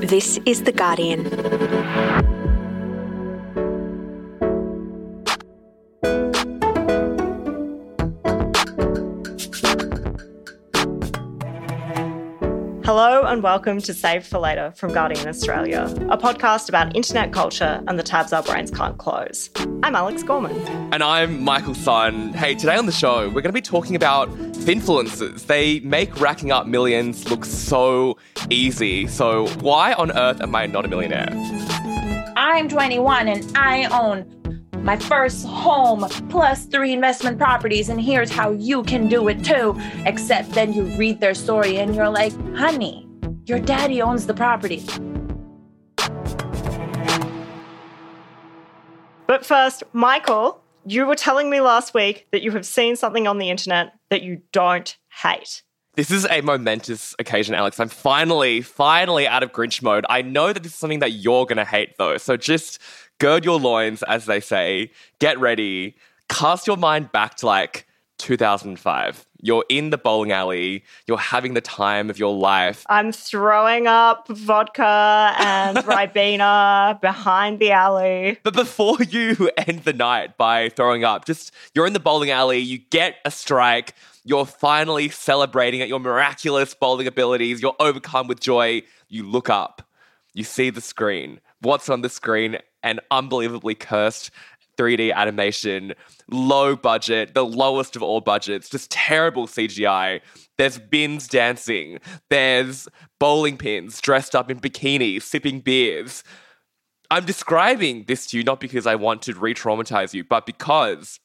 This is The Guardian. Hello and welcome to Save for Later from Guardian Australia, a podcast about internet culture and the tabs our brains can't close. I'm Alex Gorman. And I'm Michael Sun. Hey, today on the show, we're going to be talking about influencers. They make racking up millions look so easy. So, why on earth am I not a millionaire? I'm 21 and I own my first home plus three investment properties, and here's how you can do it too. Except then you read their story and you're like, honey, your daddy owns the property. But first, Michael, you were telling me last week that you have seen something on the internet that you don't hate. This is a momentous occasion, Alex. I'm finally, finally out of Grinch mode. I know that this is something that you're going to hate, though. So just gird your loins, as they say, get ready, cast your mind back to like 2005. You're in the bowling alley, you're having the time of your life. I'm throwing up vodka and Ribena behind the alley. But before you end the night by throwing up, just you're in the bowling alley, you get a strike, you're finally celebrating at your miraculous bowling abilities, you're overcome with joy, you look up, you see the screen. What's on the screen? An unbelievably cursed 3D animation, low budget, the lowest of all budgets, just terrible CGI. There's bins dancing, there's bowling pins dressed up in bikinis, sipping beers. I'm describing this to you not because I want to re traumatize you, but because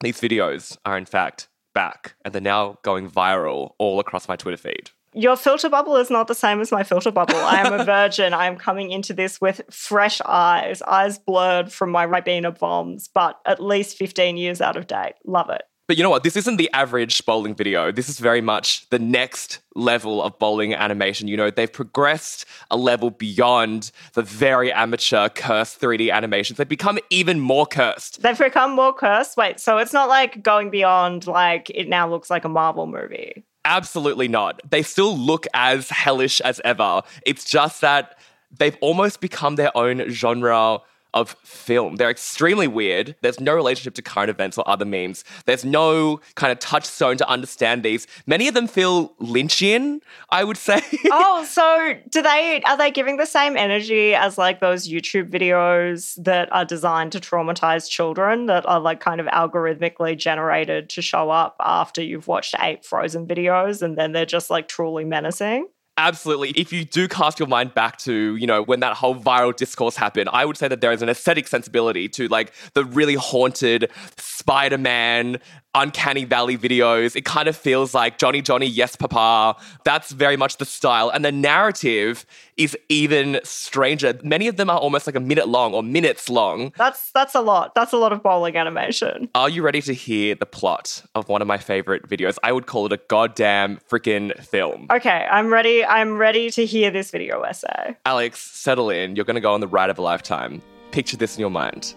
these videos are in fact back and they're now going viral all across my Twitter feed. Your filter bubble is not the same as my filter bubble. I am a virgin. I am coming into this with fresh eyes, eyes blurred from my Ribena bombs, but at least 15 years out of date. Love it. But you know what? This isn't the average bowling video. This is very much the next level of bowling animation. You know, they've progressed a level beyond the very amateur cursed 3D animations. They've become even more cursed. They've become more cursed. Wait, so it's not like going beyond, like, it now looks like a Marvel movie. Absolutely not. They still look as hellish as ever. It's just that they've almost become their own genre of film. They're extremely weird. There's no relationship to current events or other memes. There's no kind of touchstone to understand these. Many of them feel Lynchian, I would say. oh, so do they are they giving the same energy as like those YouTube videos that are designed to traumatize children that are like kind of algorithmically generated to show up after you've watched eight frozen videos and then they're just like truly menacing? Absolutely. If you do cast your mind back to, you know, when that whole viral discourse happened, I would say that there is an aesthetic sensibility to like the really haunted Spider Man, Uncanny Valley videos. It kind of feels like Johnny Johnny, Yes Papa. That's very much the style. And the narrative is even stranger. Many of them are almost like a minute long or minutes long. That's that's a lot. That's a lot of bowling animation. Are you ready to hear the plot of one of my favorite videos? I would call it a goddamn freaking film. Okay, I'm ready. I'm ready to hear this video essay. Alex, settle in. You're going to go on the ride of a lifetime. Picture this in your mind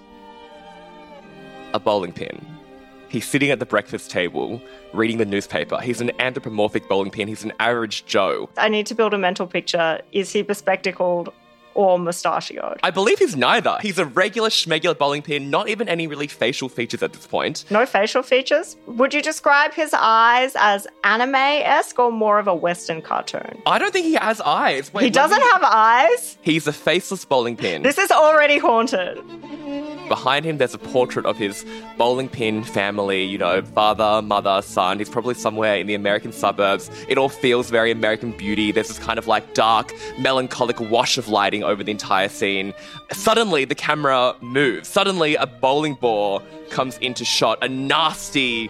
a bowling pin. He's sitting at the breakfast table reading the newspaper. He's an anthropomorphic bowling pin. He's an average Joe. I need to build a mental picture. Is he bespectacled or mustachioed? I believe he's neither. He's a regular schmegular bowling pin, not even any really facial features at this point. No facial features? Would you describe his eyes as anime esque or more of a Western cartoon? I don't think he has eyes. Wait, he doesn't have eyes? He's a faceless bowling pin. This is already haunted. Behind him, there's a portrait of his bowling pin family, you know, father, mother, son. He's probably somewhere in the American suburbs. It all feels very American beauty. There's this kind of like dark, melancholic wash of lighting over the entire scene. Suddenly, the camera moves. Suddenly, a bowling ball comes into shot. A nasty,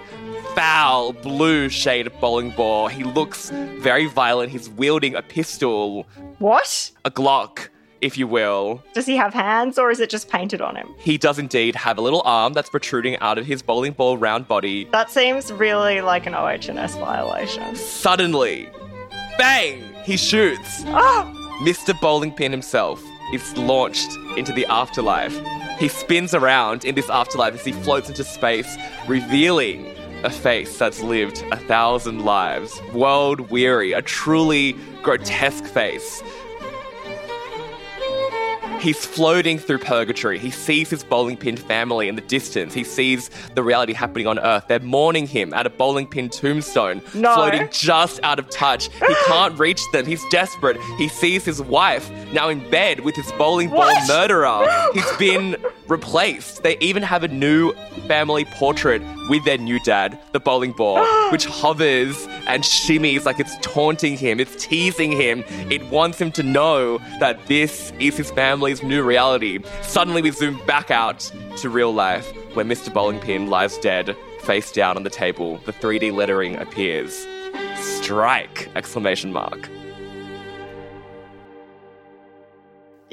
foul blue shade of bowling ball. He looks very violent. He's wielding a pistol, What? a Glock, if you will. Does he have hands or is it just painted on him? He does indeed have a little arm that's protruding out of his bowling ball round body. That seems really like an OHS violation. Suddenly, bang! He shoots. Oh, Mr. Bowling Pin himself is launched into the afterlife. He spins around in this afterlife as he floats into space, revealing a face that's lived a thousand lives, world weary, a truly grotesque face. He's floating through purgatory. He sees his bowling pin family in the distance. He sees the reality happening on Earth. They're mourning him at a bowling pin tombstone, No. floating just out of touch. He can't reach them. He's desperate. He sees his wife now in bed with his bowling ball What? murderer. He's been replaced. They even have a new family portrait with their new dad, the bowling ball, which hovers and shimmies like it's taunting him. It's teasing him. It wants him to know that this is his family's new reality. Suddenly, we zoom back out to real life, where Mr. Bowling Pin lies dead, face down on the table. The 3D lettering appears. Strike! Exclamation mark.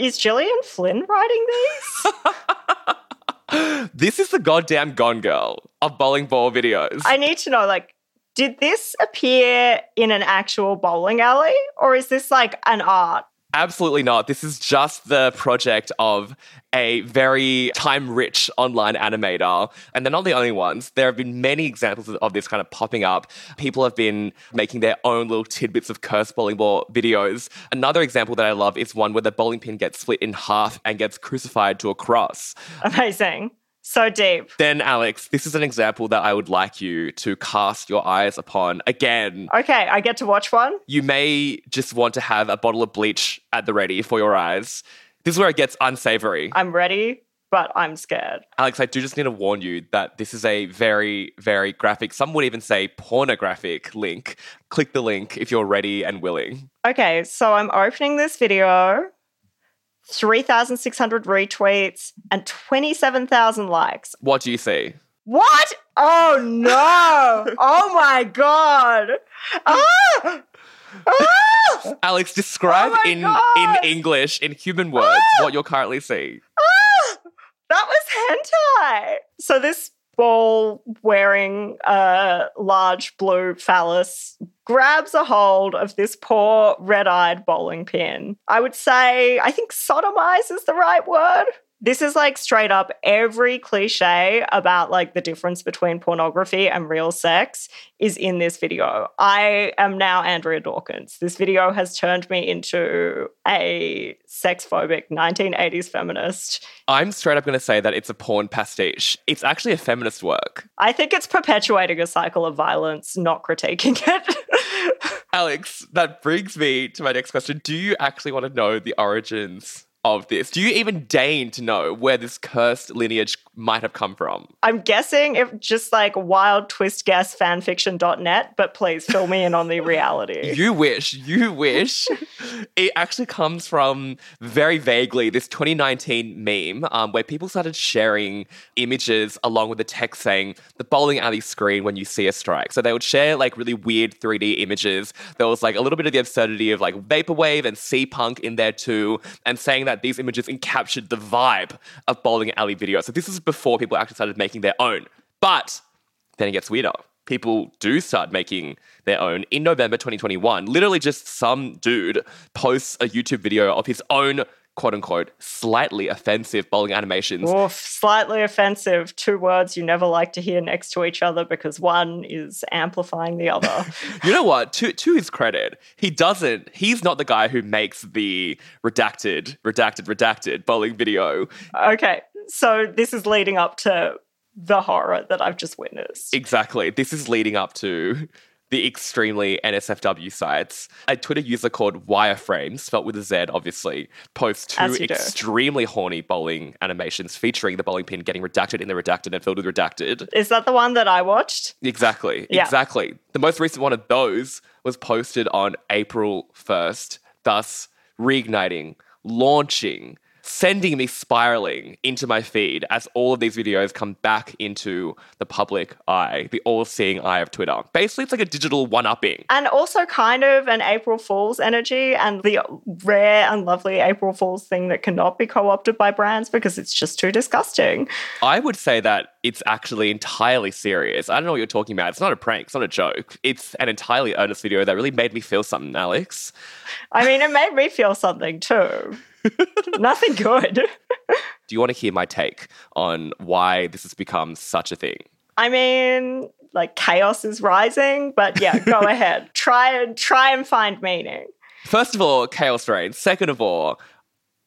Is Gillian Flynn writing these? This is the goddamn Gone Girl of bowling ball videos. I need to know, like, did this appear in an actual bowling alley or is this like an art? Absolutely not. This is just the project of a very time rich online animator. And they're not the only ones. There have been many examples of- this kind of popping up. People have been making their own little tidbits of cursed bowling ball videos. Another example that I love is one where the bowling pin gets split in half and gets crucified to a cross. Amazing. So deep. Then, Alex, this is an example that I would like you to cast your eyes upon again. Okay, I get to watch one. You may just want to have a bottle of bleach at the ready for your eyes. This is where it gets unsavory. I'm ready, but I'm scared. Alex, I do just need to warn you that this is a very, very graphic, some would even say pornographic link. Click the link if you're ready and willing. Okay, so I'm opening this video. 3,600 retweets and 27,000 likes. What do you see? What? Oh no! oh my god! Ah! Ah! Alex, describe Oh in, God! in English, in human words, what you're currently seeing. Ah! That was hentai. So this ball wearing a large blue phallus grabs a hold of this poor red-eyed bowling pin. I would say I think sodomize is the right word. This is like straight up every cliche about like the difference between pornography and real sex is in this video. I am now Andrea Dworkin. This video has turned me into a sex phobic 1980s feminist. I'm straight up going to say that it's a porn pastiche. It's actually a feminist work. I think it's perpetuating a cycle of violence, not critiquing it. Alex, that brings me to my next question. Do you actually want to know the origins of this? Do you even deign to know where this cursed lineage might have come from? I'm guessing if just like wild twist guess fanfiction.net, but please fill me in on the reality. You wish, you wish. it actually comes from very vaguely this 2019 meme um, where people started sharing images along with the text saying the bowling alley screen when you see a strike. So they would share like really weird 3D images. There was like a little bit of the absurdity of like vaporwave and sea punk in there too, and saying that these images encaptured the vibe of bowling alley videos. So this is before people actually started making their own. But then it gets weirder. People do start making their own in November 2021. Literally, just some dude posts a YouTube video of his own quote unquote slightly offensive bowling animations. Oof, slightly offensive. Two words you never like to hear next to each other because one is amplifying the other. You know what? To to his credit, he doesn't. He's not the guy who makes the redacted, redacted, redacted bowling video. okay, so this is leading up to the horror that I've just witnessed. Exactly. This is leading up to the extremely NSFW sites. A Twitter user called Wireframe, spelt with a Z, obviously, posts two you do. extremely horny bowling animations featuring the bowling pin getting redacted in the redacted and filled with redacted. Is that the one that I watched? Exactly. Yeah. Exactly. The most recent one of those was posted on April 1st, thus reigniting, launching, sending me spiraling into my feed as all of these videos come back into the public eye, the all seeing eye of Twitter. Basically, it's like a digital one upping. And also kind of an April Fool's energy and the rare and lovely April Fool's thing that cannot be co-opted by brands because it's just too disgusting. I would say that it's actually entirely serious. I don't know what you're talking about. It's not a prank, it's not a joke. It's an entirely earnest video that really made me feel something, Alex. I mean, it made me feel something too. Nothing good. Do you want to hear my take on why this has become such a thing? I mean, like chaos is rising, but yeah, go ahead. Try and try and find meaning. First of all, chaos reigns. Second of all,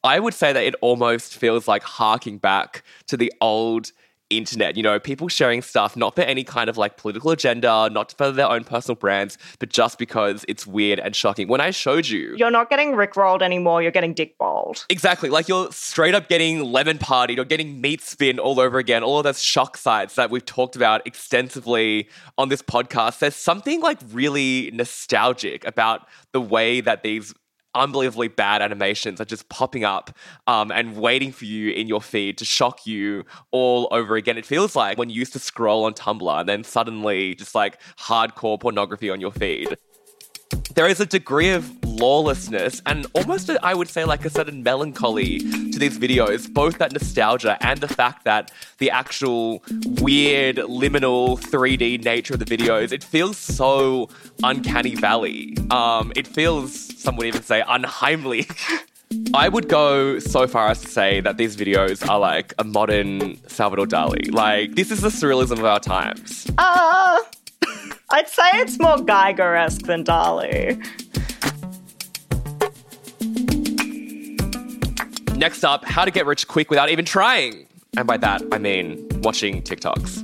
I would say that it almost feels like harking back to the old internet. You know, people sharing stuff not for any kind of like political agenda, not for their own personal brands, but just because it's weird and shocking. When I showed you. You're not getting rickrolled anymore, you're getting dick bowled. Exactly. Like you're straight up getting lemon partied or getting meat spin all over again. All of those shock sites that we've talked about extensively on this podcast. There's something like really nostalgic about the way that these unbelievably bad animations are just popping up um, and waiting for you in your feed to shock you all over again. It feels like when you used to scroll on Tumblr and then suddenly just like hardcore pornography on your feed. There is a degree of lawlessness and almost, a, I would say, like a certain melancholy to these videos, both that nostalgia and the fact that the actual weird, liminal 3D nature of the videos, it feels so uncanny valley. Um, it feels, some would even say, unheimlich. I would go so far as to say that these videos are like a modern Salvador Dali. Like, this is the surrealism of our times. Uh, I'd say it's more Giger esque than Dali. Next up, how to get rich quick without even trying. And by that, I mean watching TikToks.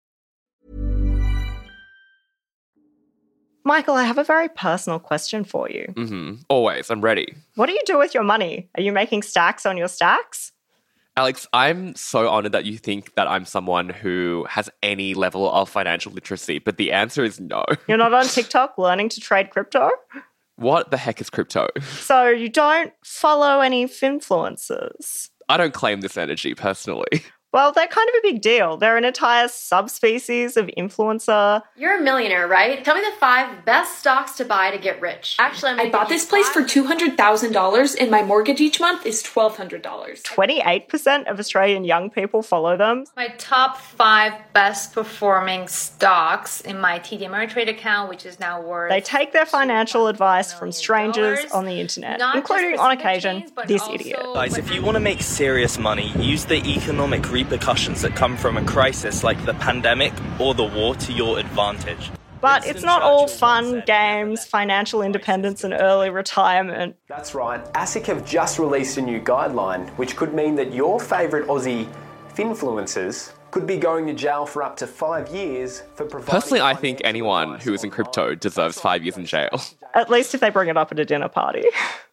Michael, I have a very personal question for you. hmm Always, I'm ready. What do you do with your money? Are you making stacks on your stacks? Alex, I'm so honored that you think that I'm someone who has any level of financial literacy, but the answer is no. You're not on TikTok learning to trade crypto? What the heck is crypto? So you don't follow any influencers? I don't claim this energy personally. Well, they're kind of a big deal. They're an entire subspecies of influencer. You're a millionaire, right? Tell me the five best stocks to buy to get rich. Actually, I'm I bought this place for $200,000 and my mortgage each month is $1,200. 28% of Australian young people follow them. my top five best performing stocks in my TD Ameritrade account, which is now worth. They take their financial advice from strangers dollars. on the internet, Not including on occasion chains, this idiot. Guys, if you want to make serious money, use the economic repercussions that come from a crisis like the pandemic or the war to your advantage. But it's not all fun, games, financial independence, and early retirement. That's right. ASIC have just released a new guideline, which could mean that your favourite Aussie finfluencers could be going to jail for up to five years for providing. Personally, I think anyone who is in crypto deserves five years in jail. At least if they bring it up at a dinner party.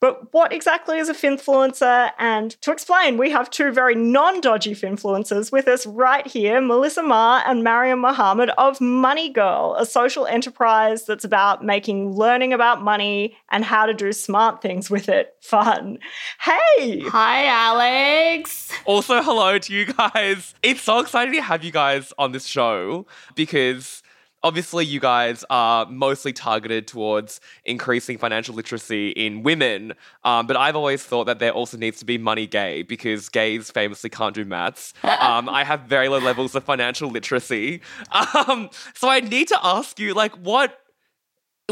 But what exactly is a finfluencer? And to explain, we have two very non dodgy finfluencers with us right here Melissa Ma and Mariam Mohammed of Money Girl, a social enterprise that's about making learning about money and how to do smart things with it fun. Hey! Hi, Alex. Also, hello to you guys. It's so exciting to have you guys on this show because obviously you guys are mostly targeted towards increasing financial literacy in women um, but i've always thought that there also needs to be money gay because gays famously can't do maths um, i have very low levels of financial literacy um, so i need to ask you like what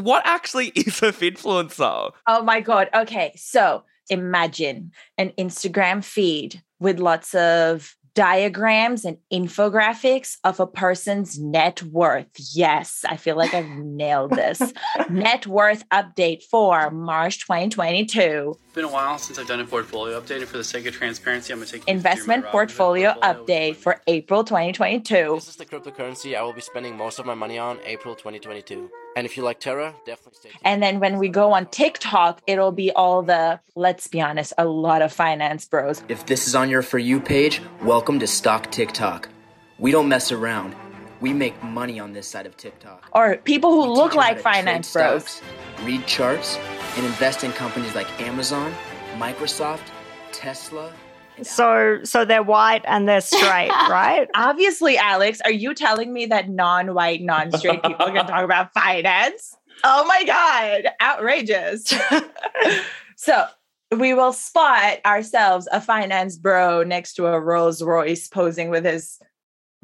what actually is a finfluencer Oh my God. Okay. So imagine an Instagram feed with lots of diagrams and infographics of a person's net worth. Yes, I feel like I've nailed this. net worth update for March 2022. It's been a while since I've done a portfolio update, and for the sake of transparency, I'm going to take you through Investment Robinhood portfolio update for April 2022. This is the cryptocurrency I will be spending most of my money on April 2022. And if you like Terra, definitely stay tuned. And then when we go on TikTok, it'll be all the, let's be honest, a lot of finance bros. If this is on your For You page, welcome to Stock TikTok. We don't mess around. We make money on this side of TikTok. Or people who We look teach you how like finance bros. stocks, read charts, and invest in companies like Amazon, Microsoft, Tesla. So, so they're white and they're straight, right? Obviously, Alex, are you telling me that non white, non straight people can talk about finance? Oh my God, outrageous. so, we will spot ourselves a finance bro next to a Rolls Royce posing with his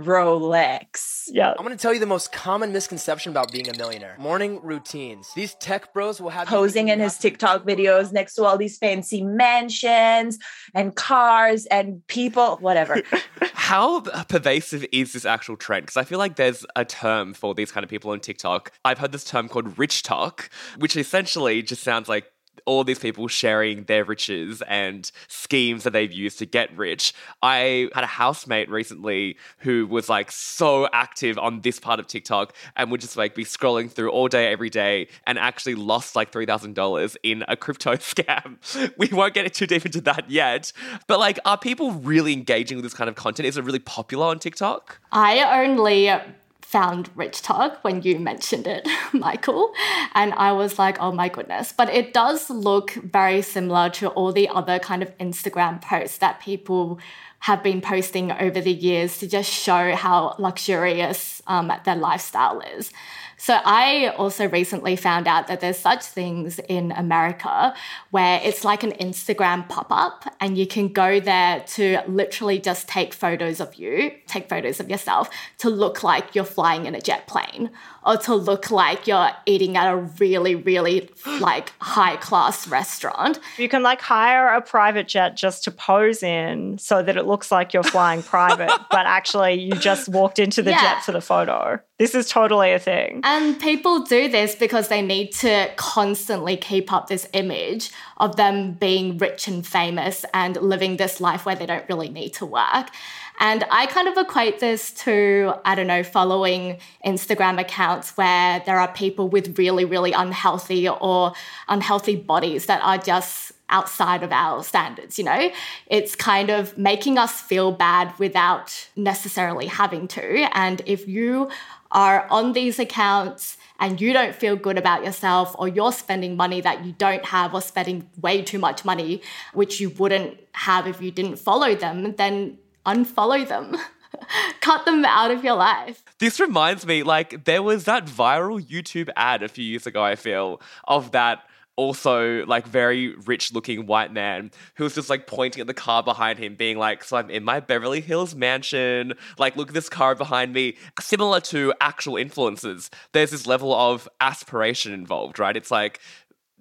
Rolex. Yeah. I'm going to tell you the most common misconception about being a millionaire morning routines. These tech bros will have Posing in his TikTok videos next to all these fancy mansions and cars and people, whatever. How pervasive is this actual trend? Because I feel like there's a term for these kind of people on TikTok. I've heard this term called RichTok, which essentially just sounds like all these people sharing their riches and schemes that they've used to get rich. I had a housemate recently who was like so active on this part of TikTok and would just like be scrolling through all day, every day, and actually lost like $3,000 in a crypto scam. We won't get too deep into that yet. But like, are people really engaging with this kind of content? Is it really popular on TikTok? I only found RichTok when you mentioned it, Michael. And I was like, oh my goodness. But it does look very similar to all the other kind of Instagram posts that people have been posting over the years to just show how luxurious um, their lifestyle is. So I also recently found out that there's such things in America where it's like an Instagram pop-up and you can go there to literally just take photos of you, take photos of yourself to look like you're flying in a jet plane or to look like you're eating at a really really like high class restaurant. You can like hire a private jet just to pose in so that it looks like you're flying private, but actually you just walked into the Yeah. jet for the photo. This is totally a thing. And people do this because they need to constantly keep up this image of them being rich and famous and living this life where they don't really need to work. And I kind of equate this to, I don't know, following Instagram accounts where there are people with really, really unhealthy or unhealthy bodies that are just outside of our standards, you know? It's kind of making us feel bad without necessarily having to. And if you are on these accounts and you don't feel good about yourself or you're spending money that you don't have or spending way too much money which you wouldn't have if you didn't follow them then unfollow them. Cut them out of your life. This reminds me, like, there was that viral YouTube ad a few years ago, I feel, of that also like very rich looking white man who was just like pointing at the car behind him being like so i'm in my beverly hills mansion. Like look at this car behind me. Similar to actual influences there's this level of aspiration involved right? It's like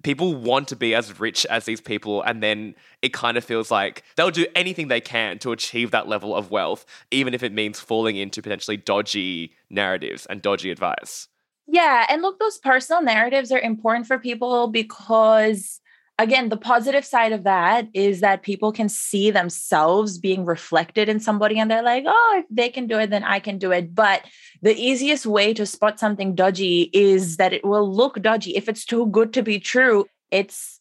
people want to be as rich as these people and then it kind of feels like they'll do anything they can to achieve that level of wealth even if it means falling into potentially dodgy narratives and dodgy advice Yeah. And look, those personal narratives are important for people because, again, the positive side of that is that people can see themselves being reflected in somebody and they're like, oh, if they can do it, then I can do it. But the easiest way to spot something dodgy is that it will look dodgy. If it's too good to be true, it's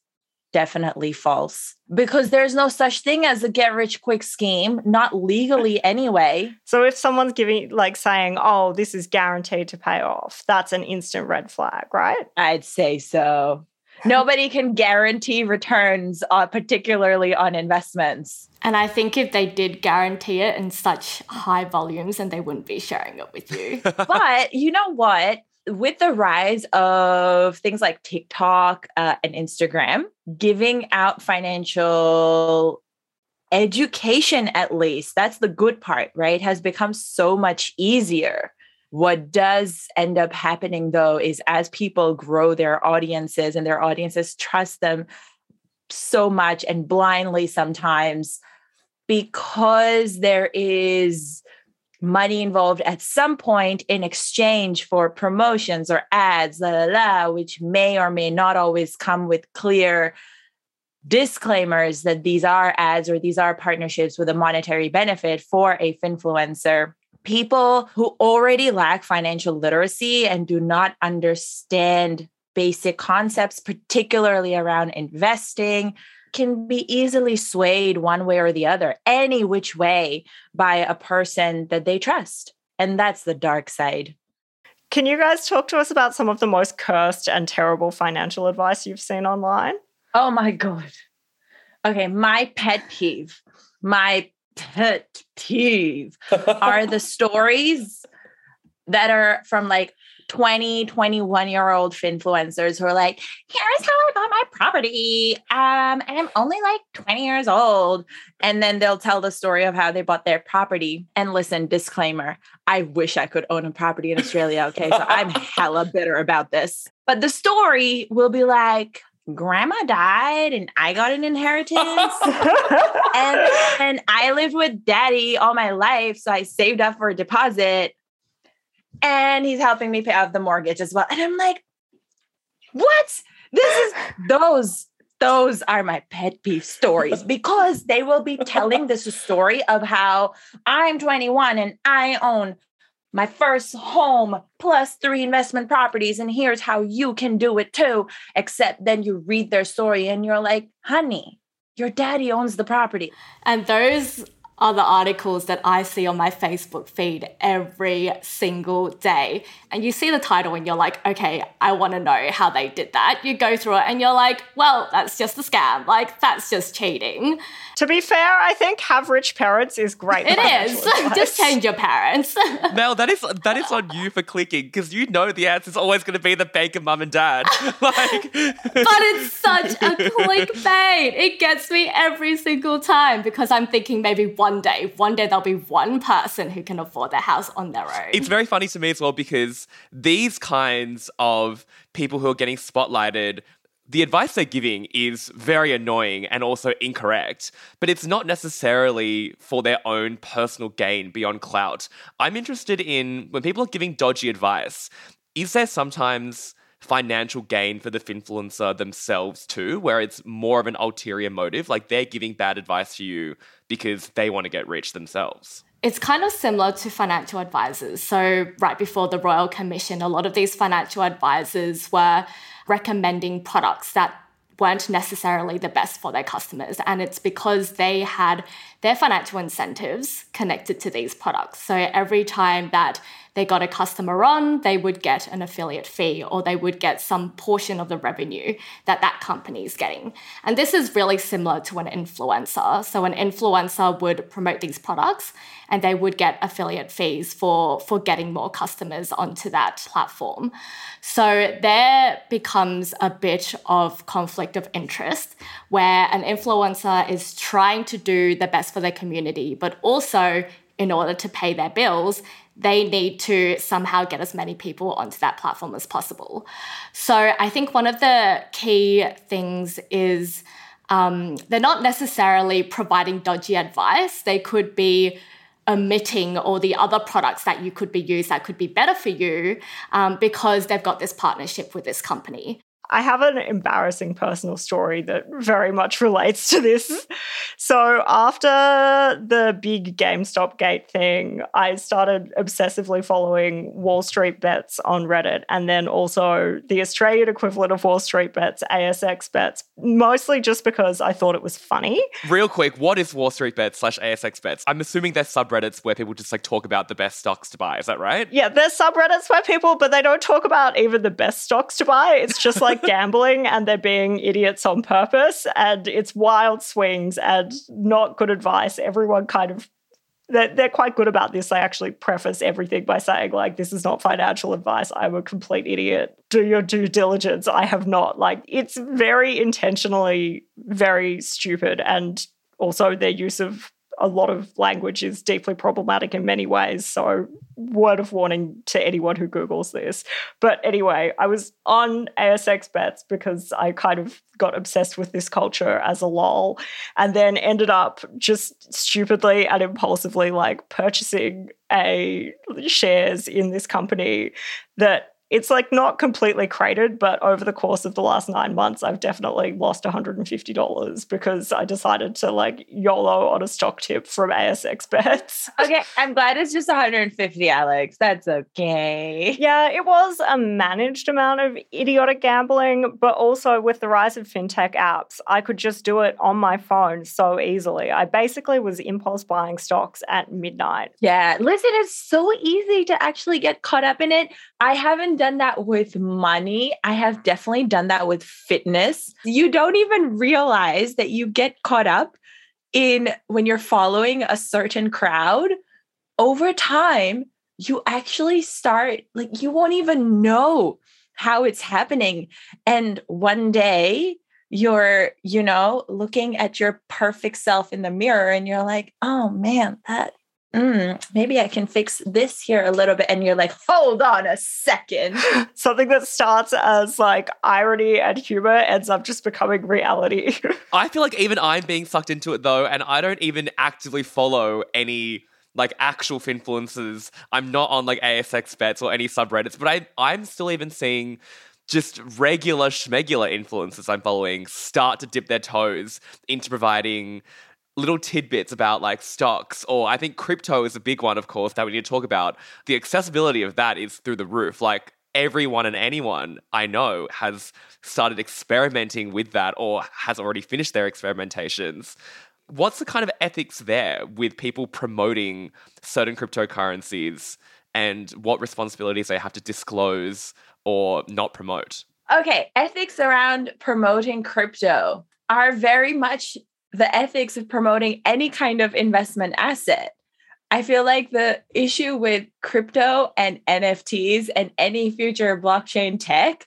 definitely false because there's no such thing as a get rich quick scheme, not legally anyway. So if someone's giving, like saying, oh, this is guaranteed to pay off, that's an instant red flag, right? I'd say so. Nobody can guarantee returns, uh, particularly on investments. And I think if they did guarantee it in such high volumes, then they wouldn't be sharing it with you. but you know what? With the rise of things like TikTok uh, and Instagram, giving out financial education, at least, that's the good part, right? Has become so much easier. What does end up happening though is as people grow their audiences and their audiences trust them so much and blindly sometimes because there is money involved at some point in exchange for promotions or ads, la la la, which may or may not always come with clear disclaimers that these are ads or these are partnerships with a monetary benefit for a finfluencer. People who already lack financial literacy and do not understand basic concepts, particularly around investing, can be easily swayed one way or the other, any which way by a person that they trust. And that's the dark side. Can you guys talk to us about some of the most cursed and terrible financial advice you've seen online? Oh my God. Okay, my pet peeve, my pet peeve are the stories that are from like 20, 21 year old influencers who are like, here's how I bought my property. Um, and I'm only like 20 years old. And then they'll tell the story of how they bought their property. And listen, disclaimer, I wish I could own a property in Australia. Okay. So I'm hella bitter about this. But the story will be like, grandma died and I got an inheritance. and, and I lived with daddy all my life. So I saved up for a deposit and he's helping me pay off the mortgage as well. And I'm like, what? This is those those are my pet peeve stories because they will be telling this story of how I'm 21 and I own my first home plus three investment properties and here's how you can do it too except then you read their story and you're like honey your daddy owns the property and those are the articles that I see on my Facebook feed every single day. And you see the title and you're like, okay, I want to know how they did that. You go through it and you're like, well, that's just a scam. Like, that's just cheating. To be fair, I think have rich parents is great. It is. just change your parents. Mel, that is that is on you for clicking because you know the answer is always going to be the banker mum and dad. like, but it's such a clickbait. It gets me every single time because I'm thinking maybe one day, one day there'll be one person who can afford their house on their own. It's very funny to me as well because these kinds of people who are getting spotlighted the advice they're giving is very annoying and also incorrect, but it's not necessarily for their own personal gain beyond clout. I'm interested in when people are giving dodgy advice, is there sometimes financial gain for the influencer themselves too, where it's more of an ulterior motive, like they're giving bad advice to you because they want to get rich themselves? It's kind of similar to financial advisors. So, right before the Royal Commission, a lot of these financial advisors were recommending products that weren't necessarily the best for their customers. And it's because they had their financial incentives connected to these products. So every time that they got a customer on, they would get an affiliate fee or they would get some portion of the revenue that that company is getting. And this is really similar to an influencer. So an influencer would promote these products and they would get affiliate fees for, for getting more customers onto that platform. So there becomes a bit of conflict of interest where an influencer is trying to do the best for their community, but also in order to pay their bills, they need to somehow get as many people onto that platform as possible. So I think one of the key things is um, they're not necessarily providing dodgy advice. They could be omitting all the other products that you could be used that could be better for you um, because they've got this partnership with this company. I have an embarrassing personal story that very much relates to this. Mm-hmm. So, after the big GameStop gate thing, I started obsessively following Wall Street Bets on Reddit and then also the Australian equivalent of Wall Street Bets, ASX Bets, mostly just because I thought it was funny. Real quick, what is Wall Street Bets slash ASX Bets? I'm assuming they're subreddits where people just like talk about the best stocks to buy. Is that right? Yeah, there's subreddits where people, but they don't talk about even the best stocks to buy. It's just like gambling and they're being idiots on purpose and it's wild swings and not good advice. Everyone kind of they're, they're quite good about this. They actually preface everything by saying, like, this is not financial advice. I'm a complete idiot. Do your due diligence. I have not. Like, it's very intentionally very stupid. And also their use of a lot of language is deeply problematic in many ways. So, word of warning to anyone who Googles this. But anyway, I was on ASX bets because I kind of got obsessed with this culture as a lol and then ended up just stupidly and impulsively like purchasing a shares in this company that it's like not completely cratered, but over the course of the last nine months, I've definitely lost $150 because I decided to like YOLO on a stock tip from ASX bets. Okay, I'm glad it's just 150, Alex. That's okay. Yeah, it was a managed amount of idiotic gambling, but also with the rise of fintech apps, I could just do it on my phone so easily. I basically was impulse buying stocks at midnight. Yeah, listen, it's so easy to actually get caught up in it. I haven't done that with money. I have definitely done that with fitness. You don't even realize that you get caught up in when you're following a certain crowd. Over time, you actually start, like, you won't even know how it's happening. And one day, you're, you know, looking at your perfect self in the mirror and you're like, oh man, that mm, maybe I can fix this here a little bit. And you're like, hold on a second. Something that starts as like irony and humor ends up just becoming reality. I feel like even I'm being sucked into it though, and I don't even actively follow any like actual influencers. I'm not on like ASX bets or any subreddits, but I I'm still even seeing just regular schmegular influencers I'm following start to dip their toes into providing little tidbits about like stocks or I think crypto is a big one of course that we need to talk about. The accessibility of that is through the roof. Like everyone and anyone I know has started experimenting with that or has already finished their experimentations. What's the kind of ethics there with people promoting certain cryptocurrencies and what responsibilities they have to disclose or not promote? Okay, ethics around promoting crypto are very much the ethics of promoting any kind of investment asset. I feel like the issue with crypto and NFTs and any future blockchain tech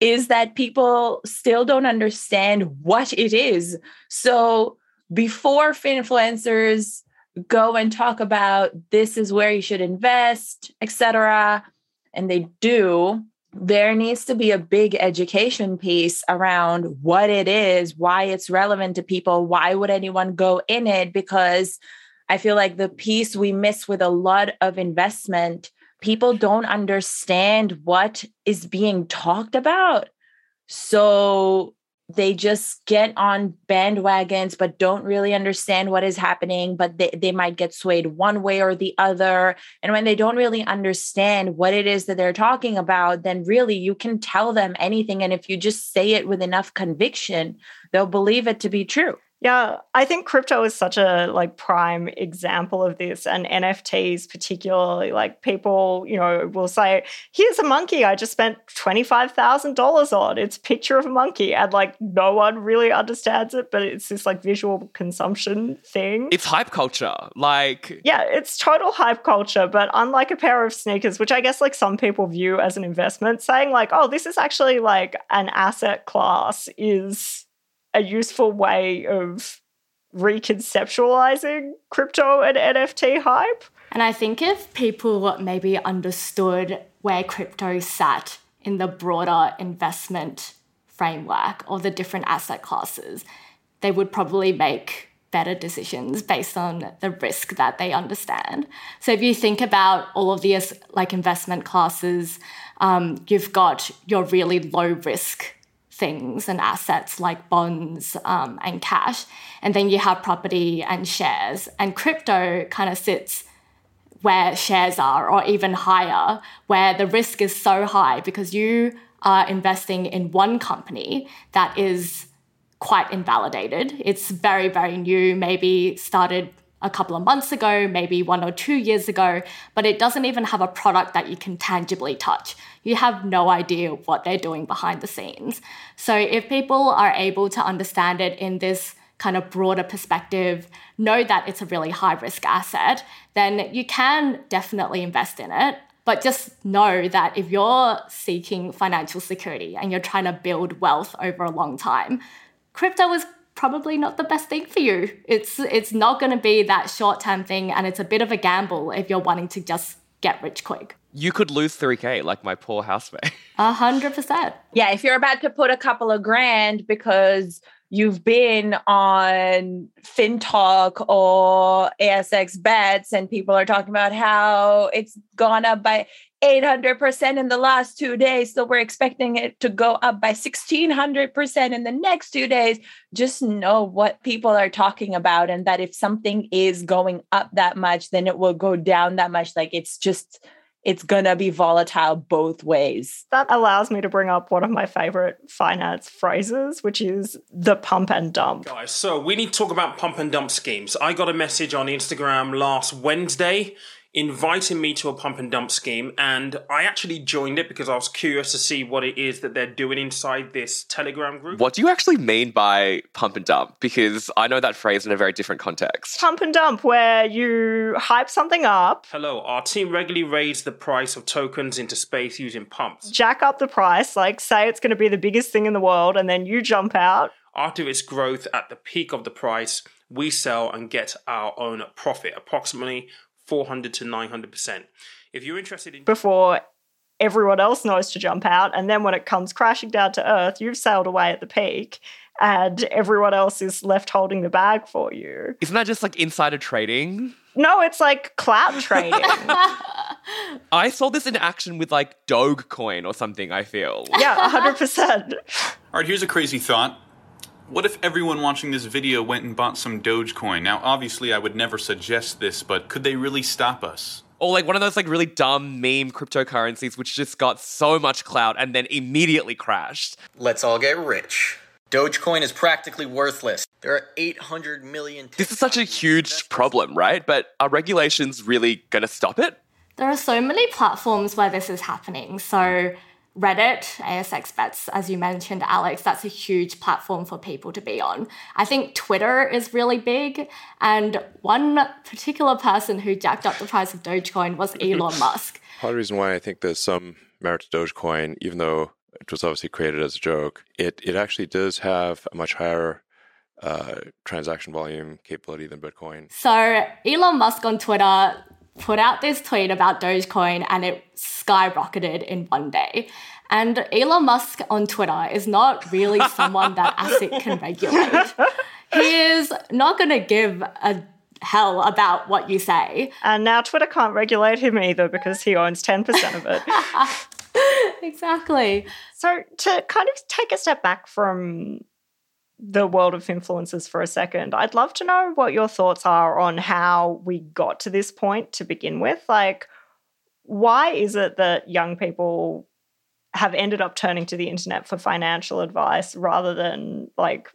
is that people still don't understand what it is. So before influencers go and talk about this is where you should invest, etc., and they do, there needs to be a big education piece around what it is, why it's relevant to people, why would anyone go in it? Because I feel like the piece we miss with a lot of investment, people don't understand what is being talked about. So they just get on bandwagons but don't really understand what is happening but they, they might get swayed one way or the other. And when they don't really understand what it is that they're talking about then really you can tell them anything. And if you just say it with enough conviction they'll believe it to be true yeah, I think crypto is such a like prime example of this and NFTs particularly like people, you know, will say, "Here's a monkey I just spent $25,000 on. It's a picture of a monkey." And like no one really understands it, but it's this like visual consumption thing. It's hype culture. Like Yeah, it's total hype culture, but unlike a pair of sneakers, which I guess like some people view as an investment, saying like, "Oh, this is actually like an asset class" is a useful way of reconceptualizing crypto and NFT hype. And I think if people maybe understood where crypto sat in the broader investment framework or the different asset classes, they would probably make better decisions based on the risk that they understand. So if you think about all of these like investment classes, um, you've got your really low risk things and assets like bonds um, and cash, and then you have property and shares. And crypto kind of sits where shares are, or even higher, where the risk is so high because you are investing in one company that is quite invalidated. It's very, very new, maybe started a couple of months ago, maybe one or two years ago, but it doesn't even have a product that you can tangibly touch. You have no idea what they're doing behind the scenes. So if people are able to understand it in this kind of broader perspective, know that it's a really high risk asset, then you can definitely invest in it. But just know that if you're seeking financial security and you're trying to build wealth over a long time, crypto is probably not the best thing for you. It's it's not going to be that short-term thing and it's a bit of a gamble if you're wanting to just get rich quick. You could lose 3k like my poor housemate. A hundred percent. Yeah, if you're about to put a couple of grand because you've been on FinTok or ASX bets and people are talking about how it's gone up by 800% in the last two days. So we're expecting it to go up by 1600% in the next two days. Just know what people are talking about and that if something is going up that much, then it will go down that much. Like it's just it's going to be volatile both ways. That allows me to bring up one of my favorite finance phrases, which is the pump and dump. Guys, so we need to talk about pump and dump schemes. I got a message on Instagram last Wednesday inviting me to a pump and dump scheme and I actually joined it because I was curious to see what it is that they're doing inside this Telegram group. What do you actually mean by pump and dump? Because I know that phrase in a very different context. Pump and dump, where you hype something up, Hello, our team regularly raise the price of tokens into space using pumps. jack up the price, like say it's going to be the biggest thing in the world, and then you jump out. After its growth at the peak of the price, we sell and get our own profit, approximately 400 to 900%. If you're interested in before everyone else knows to jump out. And then when it comes crashing down to earth, you've sailed away at the peak and everyone else is left holding the bag for you. Isn't that just like insider trading? No, it's like clout trading. I saw this in action with like Dogecoin or something, I feel. yeah, 100%. All right, here's a crazy thought. What if everyone watching this video went and bought some Dogecoin? Now, obviously, I would never suggest this, but could they really stop us? Or like one of those like really dumb meme cryptocurrencies which just got so much clout and then immediately crashed. Let's all get rich. Dogecoin is practically worthless. There are 800 million. This is such a huge problem, right? But are regulations really going to stop it? There are so many platforms where this is happening. So, Reddit, ASX Bets, as you mentioned, Alex, that's a huge platform for people to be on. I think Twitter is really big. And one particular person who jacked up the price of Dogecoin was Elon Musk. Part of the reason why I think there's some merit to Dogecoin, even though it was obviously created as a joke, it, it actually does have a much higher uh, transaction volume capability than Bitcoin. So, Elon Musk on Twitter put out this tweet about Dogecoin and it skyrocketed in one day. And Elon Musk on Twitter is not really someone that ASIC can regulate. He is not going to give a hell about what you say. And now Twitter can't regulate him either because he owns 10% of it. exactly. So, to kind of take a step back from the world of influencers for a second, I'd love to know what your thoughts are on how we got to this point to begin with. Like, why is it that young people have ended up turning to the internet for financial advice rather than like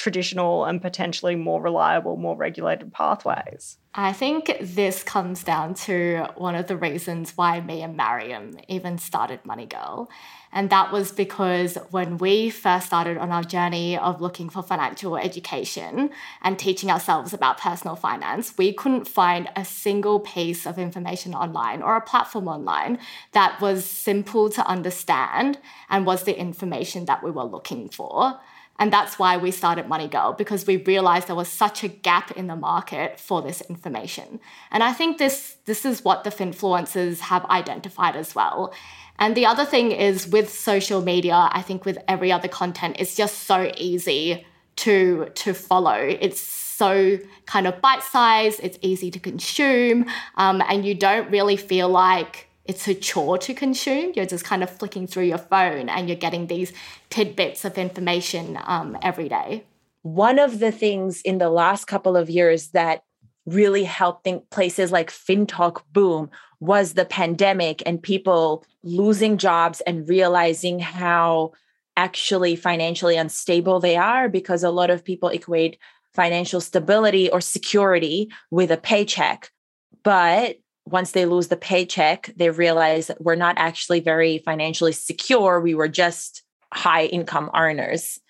traditional and potentially more reliable, more regulated pathways? I think this comes down to one of the reasons why me and Mariam even started Money Girl. And that was because when we first started on our journey of looking for financial education and teaching ourselves about personal finance, we couldn't find a single piece of information online or a platform online that was simple to understand and was the information that we were looking for. And that's why we started Money Girl because we realized there was such a gap in the market for this information. And I think this this is what the finfluencers have identified as well. And the other thing is with social media, I think with every other content, it's just so easy to to follow. It's so kind of bite sized, it's easy to consume, um, and you don't really feel like it's a chore to consume. You're just kind of flicking through your phone and you're getting these tidbits of information um, every day. One of the things in the last couple of years that really helped think places like FinTok boom was the pandemic and people losing jobs and realizing how actually financially unstable they are because a lot of people equate financial stability or security with a paycheck. But once they lose the paycheck, they realize that we're not actually very financially secure. We were just high income earners.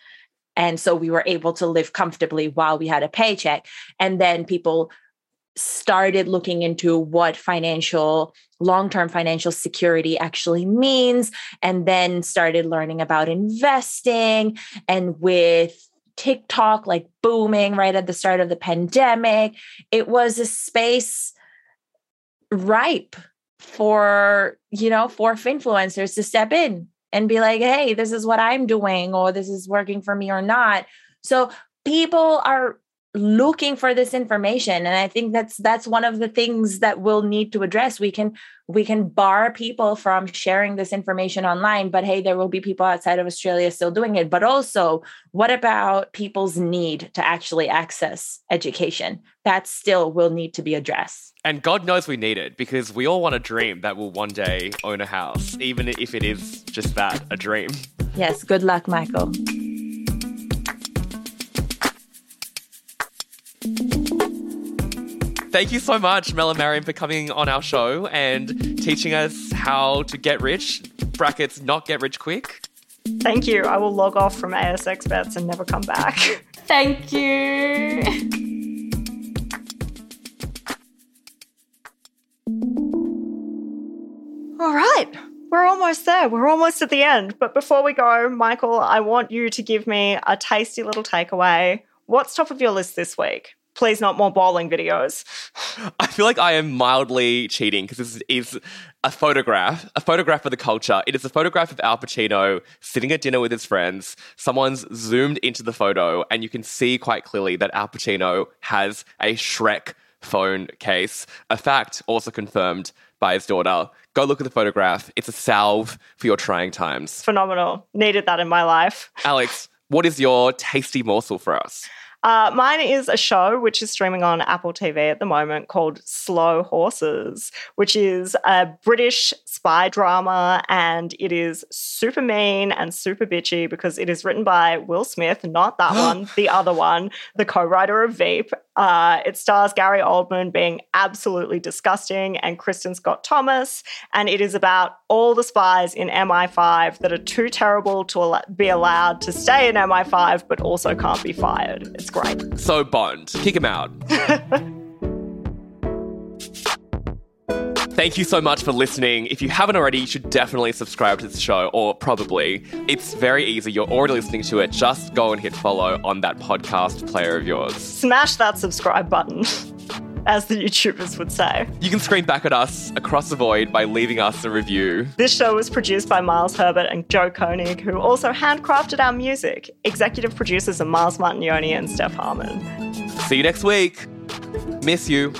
And so we were able to live comfortably while we had a paycheck. And then people started looking into what financial long-term financial security actually means and then started learning about investing and with TikTok like booming right at the start of the pandemic it was a space ripe for you know for influencers to step in and be like hey this is what i'm doing or this is working for me or not. So people are looking for this information. And i think that's that's one of the things that we'll need to address. We can we can bar people from sharing this information online but hey there will be people outside of australia still doing it. But also what about people's need to actually access education? That still will need to be addressed. And god knows we need it because we all want a dream that will one day own a house even if it is just that a dream. Yes good luck michael Thank you so much, Mel and Marion, for coming on our show and teaching us how to get rich, brackets, not get rich quick. Thank you. I will log off from ASX bets and never come back. Thank you. All right. We're almost there. We're almost at the end. But before we go, Michael, I want you to give me a tasty little takeaway. What's top of your list this week? Please not more bowling videos. I feel like I am mildly cheating because this is a photograph, a photograph of the culture. It is a photograph of Al Pacino sitting at dinner with his friends. Someone's zoomed into the photo, and you can see quite clearly that Al Pacino has a Shrek phone case. A fact also confirmed by his daughter. Go look at the photograph. It's a salve for your trying times. Phenomenal. Needed that in my life. Alex, what is your tasty morsel for us? Uh, mine is a show which is streaming on Apple TV at the moment called Slow Horses, which is a British spy drama and it is super mean and super bitchy because it is written by Will Smith, not that one, the other one, the co writer of Veep. Uh, it stars Gary Oldman being absolutely disgusting and Kristin Scott Thomas. And it is about all the spies in MI5 that are too terrible to be allowed to stay in MI5 but also can't be fired. It's great. So boned. kick him out. Thank you so much for listening. If you haven't already, you should definitely subscribe to the show, or probably. It's very easy. You're already listening to it. Just go and hit follow on that podcast player of yours. Smash that subscribe button. as the YouTubers would say. You can scream back at us across the void by leaving us a review. This show was produced by Miles Herbert and Joe Koenig, who also handcrafted our music. Executive producers are Miles Martignoni and Steph Harmon. See you next week. Miss you.